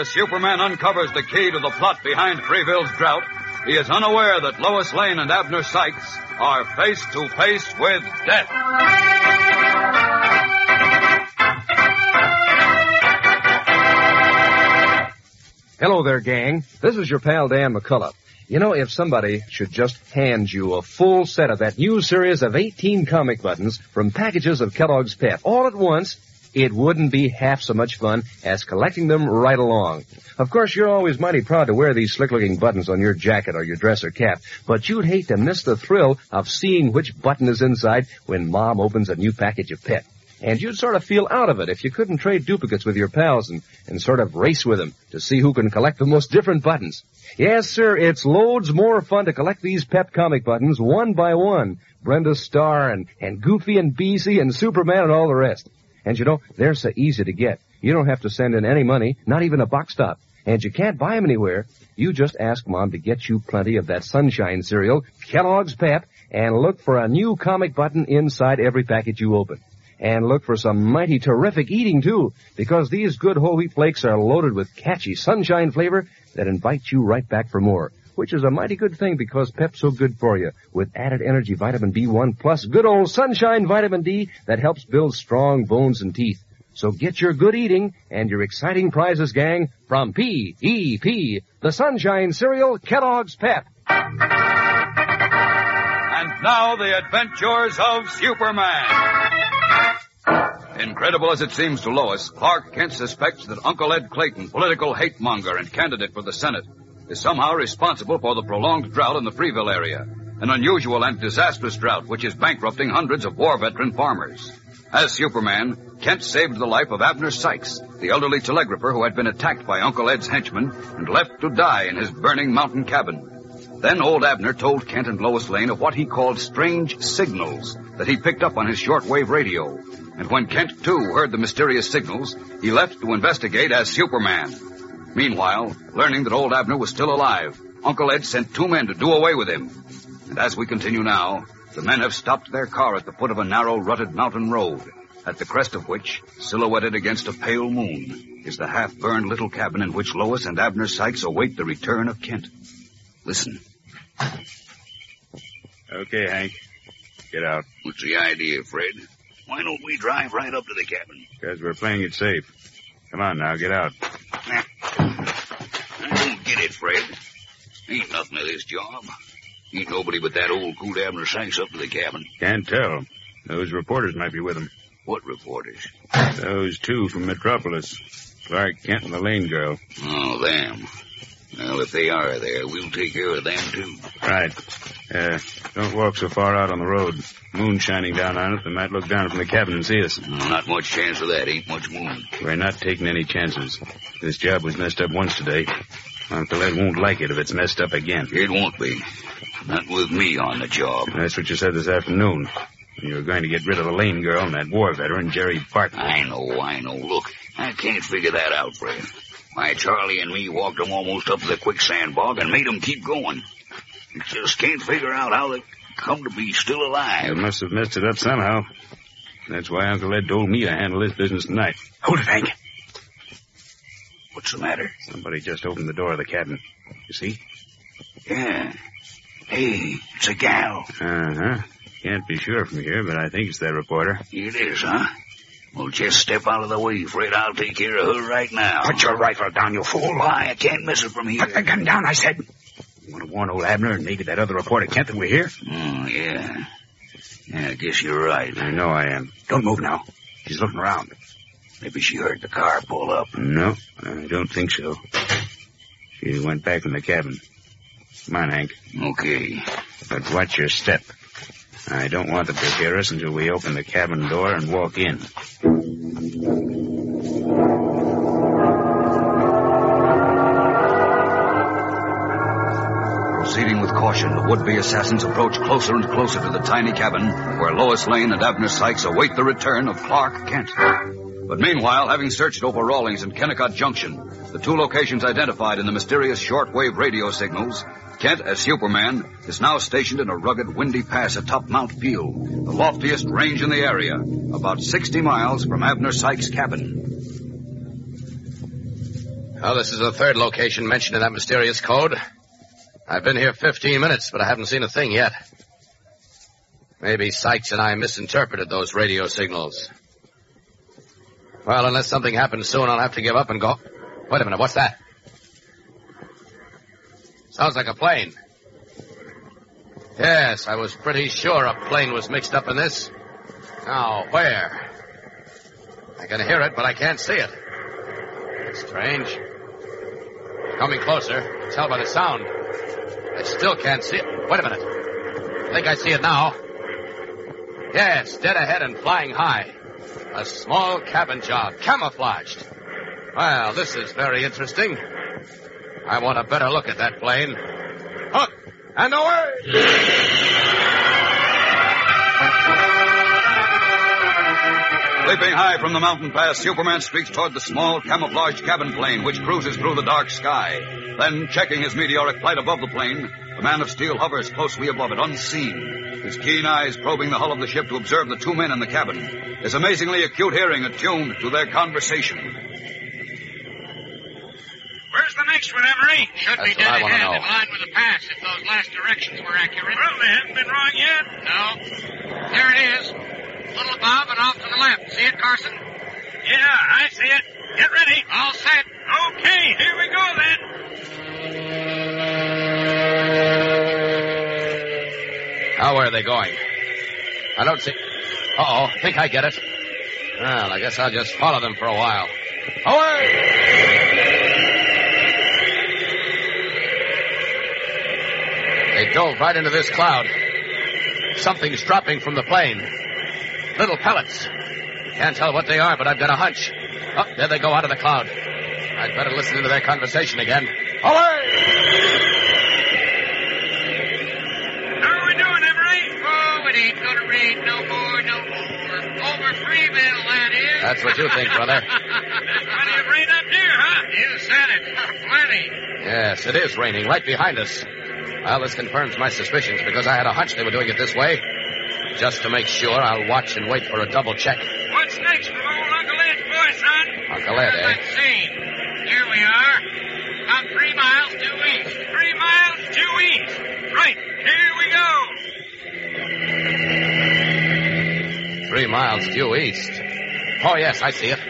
As Superman uncovers the key to the plot behind Freeville's drought, he is unaware that Lois Lane and Abner Sykes are face to face with death. Hello there, gang. This is your pal Dan McCullough. You know, if somebody should just hand you a full set of that new series of 18 comic buttons from packages of Kellogg's Pep all at once, it wouldn't be half so much fun as collecting them right along. Of course, you're always mighty proud to wear these slick-looking buttons on your jacket or your dress or cap, but you'd hate to miss the thrill of seeing which button is inside when Mom opens a new package of Pep. And you'd sort of feel out of it if you couldn't trade duplicates with your pals and, and sort of race with them to see who can collect the most different buttons. Yes, sir, it's loads more fun to collect these Pep comic buttons one by one. Brenda Starr and, and Goofy and Beezy and Superman and all the rest. And you know, they're so easy to get. You don't have to send in any money, not even a box stop. And you can't buy them anywhere. You just ask Mom to get you plenty of that sunshine cereal, Kellogg's Pep, and look for a new comic button inside every package you open. And look for some mighty terrific eating too, because these good whole wheat flakes are loaded with catchy sunshine flavor that invites you right back for more. Which is a mighty good thing because Pep's so good for you, with added energy vitamin B1 plus good old sunshine vitamin D that helps build strong bones and teeth. So get your good eating and your exciting prizes, gang, from P-E-P, the Sunshine Cereal Kellogg's Pep. And now the adventures of Superman. Incredible as it seems to Lois, Clark Kent suspects that Uncle Ed Clayton, political hate monger and candidate for the Senate, is somehow responsible for the prolonged drought in the Freeville area. An unusual and disastrous drought which is bankrupting hundreds of war veteran farmers. As Superman, Kent saved the life of Abner Sykes, the elderly telegrapher who had been attacked by Uncle Ed's henchmen and left to die in his burning mountain cabin. Then old Abner told Kent and Lois Lane of what he called strange signals that he picked up on his shortwave radio. And when Kent, too, heard the mysterious signals, he left to investigate as Superman. Meanwhile, learning that old Abner was still alive, Uncle Ed sent two men to do away with him. And as we continue now, the men have stopped their car at the foot of a narrow, rutted mountain road, at the crest of which, silhouetted against a pale moon, is the half-burned little cabin in which Lois and Abner Sykes await the return of Kent. Listen. Okay, Hank. Get out. What's the idea, Fred? Why don't we drive right up to the cabin? Because we're playing it safe. Come on now, get out. I don't get it, Fred. Ain't nothing to this job. Ain't nobody but that old cool Abner Sykes up to the cabin. Can't tell. Those reporters might be with him. What reporters? Those two from Metropolis. Clark Kent and the Lane girl. Oh, them. Well, if they are there, we'll take care of them, too. Right. Uh, don't walk so far out on the road. Moon shining down on it. They might look down from the cabin and see us. Not much chance of that. Ain't much moon. We're not taking any chances. This job was messed up once today. Uncle Ed won't like it if it's messed up again. It won't be. Not with me on the job. That's what you said this afternoon. You were going to get rid of the Lane girl and that war veteran, Jerry Barton. I know, I know. Look, I can't figure that out, Fred. Why, Charlie and me walked them almost up to the quicksand bog and made them keep going. I just can't figure out how they come to be still alive. They alive. must have messed it up somehow. That's why Uncle Ed told me to handle this business tonight. Hold it, Hank. What's the matter? Somebody just opened the door of the cabin. You see? Yeah. Hey, it's a gal. Uh-huh. Can't be sure from here, but I think it's that reporter. It is, huh? Well, just step out of the way, Fred. I'll take care of her right now. Put your rifle down, you fool. Why? I can't miss it from here. Put the gun down, I said. You want to warn old Abner and maybe that other reporter Kent that we're here? Oh, yeah. Yeah, I guess you're right. I know I am. Don't move now. She's looking around. Maybe she heard the car pull up. No, I don't think so. She went back in the cabin. Come on, Hank. Okay. But watch your step. I don't want them to hear us until we open the cabin door and walk in. The would-be assassins approach closer and closer to the tiny cabin where Lois Lane and Abner Sykes await the return of Clark Kent. But meanwhile, having searched over Rawlings and Kennecott Junction, the two locations identified in the mysterious shortwave radio signals, Kent, as Superman, is now stationed in a rugged, windy pass atop Mount Peel, the loftiest range in the area, about 60 miles from Abner Sykes' cabin. Well, this is the third location mentioned in that mysterious code. I've been here 15 minutes, but I haven't seen a thing yet. Maybe Sykes and I misinterpreted those radio signals. Well, unless something happens soon, I'll have to give up and go. Wait a minute, what's that? Sounds like a plane. Yes, I was pretty sure a plane was mixed up in this. Now, where? I can hear it, but I can't see it. Strange. Coming closer. Tell by the sound. I still can't see it. Wait a minute. I think I see it now. Yes, dead ahead and flying high. A small cabin job, camouflaged. Well, this is very interesting. I want a better look at that plane. Hook and away! Leaping high from the mountain pass, Superman streaks toward the small camouflaged cabin plane which cruises through the dark sky. Then, checking his meteoric flight above the plane, the man of steel hovers closely above it, unseen, his keen eyes probing the hull of the ship to observe the two men in the cabin, his amazingly acute hearing attuned to their conversation. Where's the next one, Emery? Should That's be dead ahead, in line with the pass, if those last directions were accurate. Well, they haven't been wrong yet. No. There it is. A little above and off to the left. See it, Carson? Yeah, I see it. Get ready. All set. Okay, here we go then. Now, where are they going? I don't see. Uh-oh, think I get it. Well, I guess I'll just follow them for a while. Away! They dove right into this cloud. Something's dropping from the plane. Little pellets. Can't tell what they are, but I've got a hunch. Oh, there they go out of the cloud. I'd better listen into their conversation again. Away! How are we doing, Emery? Oh, it ain't gonna rain no more, no more. Over Freeville, that is. That's what you think, brother. Plenty of rain up here, huh? You said it. Plenty. Yes, it is raining right behind us. Well, this confirms my suspicions because I had a hunch they were doing it this way. Just to make sure, I'll watch and wait for a double check. What's next from old Uncle Ed's boy, son? Uncle Ed, eh? Let's see. Here we are. About three miles due east. Three miles due east. Right. Here we go. Three miles due east. Oh, yes, I see it.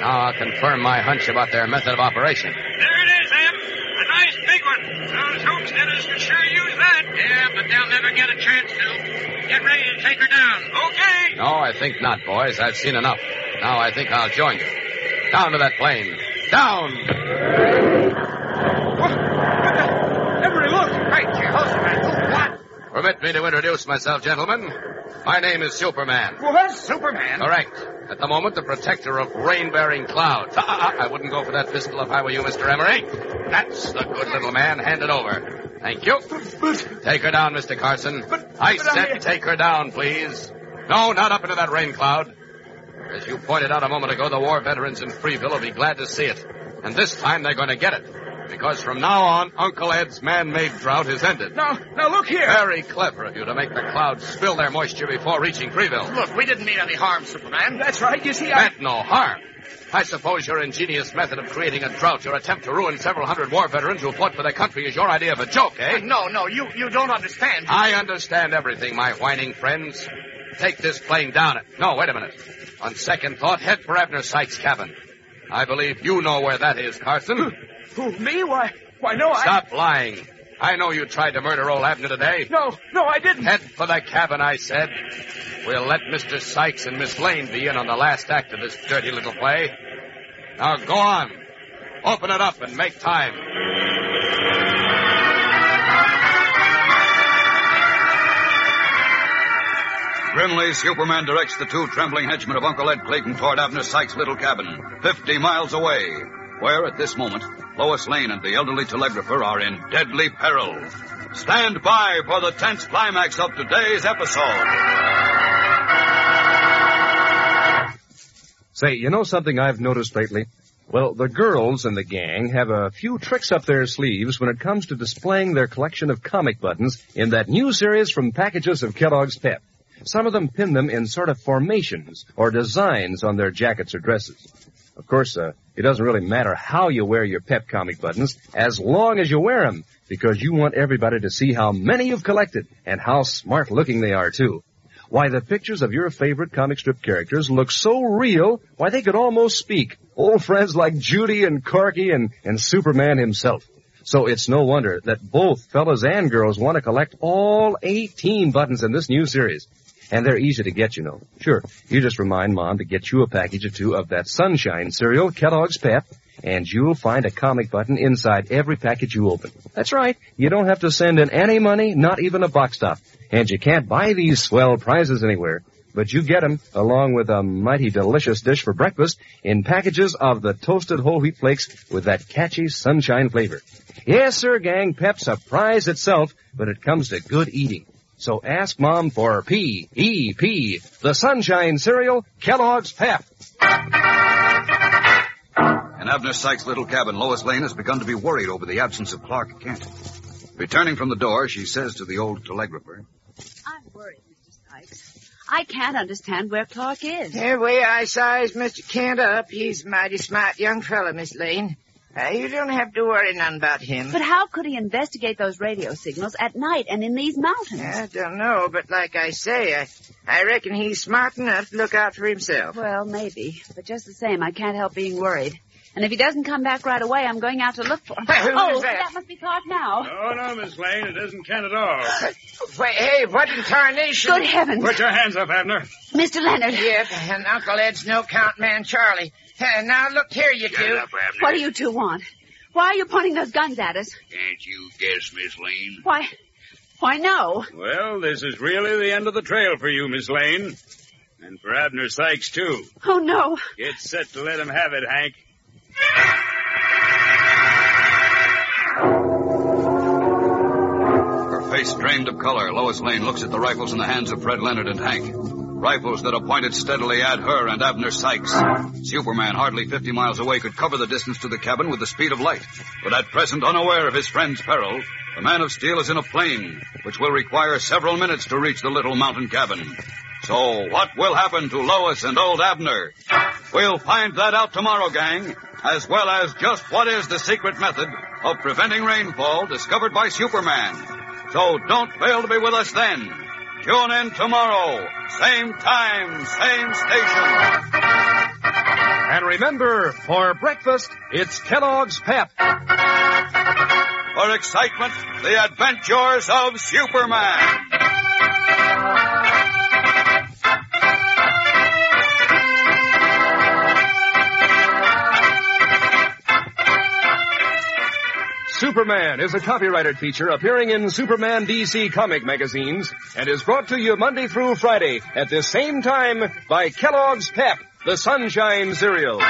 Now I'll confirm my hunch about their method of operation. There it is, Em. A nice big one. Those homesteaders can sure use that. Yeah, but they'll never get a chance to. Get ready to take her down. Okay. No, I think not, boys. I've seen enough. Now I think I'll join you. Down to that plane. Down! Everybody look. Right, Jim. What? Permit me to introduce myself, gentlemen. My name is Superman. What? Superman? Correct. At the moment, the protector of rain-bearing clouds. Ah, ah, ah, I wouldn't go for that pistol if I were you, Mr. Emery. That's the good little man. Hand it over. Thank you. Take her down, Mr. Carson. I but said I- take her down, please. No, not up into that rain cloud. As you pointed out a moment ago, the war veterans in Freeville will be glad to see it. And this time they're going to get it. Because from now on, Uncle Ed's man-made drought is ended. Now, now look here. Very clever of you to make the clouds spill their moisture before reaching Freeville. Look, we didn't mean any harm, Superman. That's right. You see, I... Meant no harm. I suppose your ingenious method of creating a drought, your attempt to ruin several hundred war veterans who fought for their country is your idea of a joke, eh? No, no, you, you don't understand. I understand everything, my whining friends. Take this plane down. No, wait a minute. On second thought, head for Abner Sykes' cabin. I believe you know where that is, Carson. Who, me? Why, why, no, I... Stop lying. I know you tried to murder old Abner today. No, no, I didn't. Head for the cabin, I said. We'll let Mr. Sykes and Miss Lane be in on the last act of this dirty little play. Now go on. Open it up and make time. Grimly, Superman directs the two trembling henchmen of Uncle Ed Clayton toward Abner Sykes' little cabin, 50 miles away, where, at this moment, Lois Lane and the elderly telegrapher are in deadly peril. Stand by for the tense climax of today's episode. Say, you know something I've noticed lately? Well, the girls in the gang have a few tricks up their sleeves when it comes to displaying their collection of comic buttons in that new series from packages of Kellogg's Pep. Some of them pin them in sort of formations or designs on their jackets or dresses. Of course, uh, it doesn't really matter how you wear your Pep comic buttons as long as you wear them because you want everybody to see how many you've collected and how smart looking they are too. Why, the pictures of your favorite comic strip characters look so real, why, they could almost speak. Old friends like Judy and Corky and, and Superman himself. So it's no wonder that both fellas and girls want to collect all 18 buttons in this new series. And they're easy to get, you know. Sure, you just remind Mom to get you a package or two of that Sunshine cereal, Kellogg's Pep, and you'll find a comic button inside every package you open. That's right. You don't have to send in any money, not even a box top. And you can't buy these swell prizes anywhere. But you get 'em along with a mighty delicious dish for breakfast in packages of the toasted whole wheat flakes with that catchy sunshine flavor. Yes, sir, gang, Pep's a prize itself, but it comes to good eating. So ask Mom for P-E-P, the Sunshine Cereal, Kellogg's Pep. In Abner Sykes' little cabin, Lois Lane has begun to be worried over the absence of Clark Kent. Returning from the door, she says to the old telegrapher, I'm worried, Mr. Sykes. I can't understand where Clark is. The way I size Mr. Kent up, he's a mighty smart young fella, Miss Lane. Uh, you don't have to worry none about him. But how could he investigate those radio signals at night and in these mountains? I don't know, but like I say, I, I reckon he's smart enough to look out for himself. Well, maybe. But just the same, I can't help being worried. And if he doesn't come back right away, I'm going out to look for him. Hey, who oh, is that? that must be Clark now. Oh, no, Miss Lane, it isn't Kent at all. Wait, hey, what in tarnation? Good heavens. Put your hands up, Abner. Mr. Leonard. Yep, and Uncle Ed's no-count man, Charlie. Uh, now, look here, you two. What do you two want? Why are you pointing those guns at us? Can't you guess, Miss Lane? Why, why no. Well, this is really the end of the trail for you, Miss Lane. And for Abner Sykes, too. Oh no. Get set to let him have it, Hank. her face drained of color, Lois Lane looks at the rifles in the hands of Fred Leonard and Hank. Rifles that are pointed steadily at her and Abner Sykes. Superman, hardly 50 miles away, could cover the distance to the cabin with the speed of light. But at present, unaware of his friend's peril, the Man of Steel is in a plane, which will require several minutes to reach the little mountain cabin. So, what will happen to Lois and old Abner? We'll find that out tomorrow, gang, as well as just what is the secret method of preventing rainfall discovered by Superman. So don't fail to be with us then. Tune in tomorrow. Same time, same station. And remember, for breakfast, it's Kellogg's Pep. For excitement, the adventures of Superman. Superman is a copyrighted feature appearing in Superman DC comic magazines and is brought to you Monday through Friday at this same time by Kellogg's Pep, the Sunshine Cereal.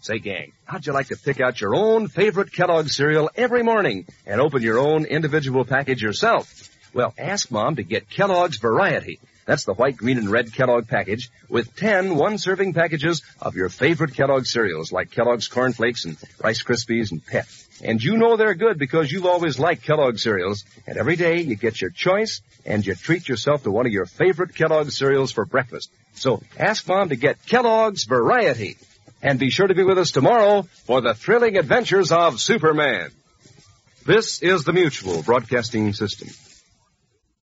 Say, gang, how'd you like to pick out your own favorite Kellogg's cereal every morning and open your own individual package yourself? Well, ask Mom to get Kellogg's Variety. That's the white, green, and red Kellogg package with 10 one-serving packages of your favorite Kellogg cereals like Kellogg's Corn Flakes and Rice Krispies and Pep. And you know they're good because you've always liked Kellogg cereals. And every day you get your choice and you treat yourself to one of your favorite Kellogg cereals for breakfast. So ask Mom to get Kellogg's Variety. And be sure to be with us tomorrow for the thrilling adventures of Superman. This is the Mutual Broadcasting System.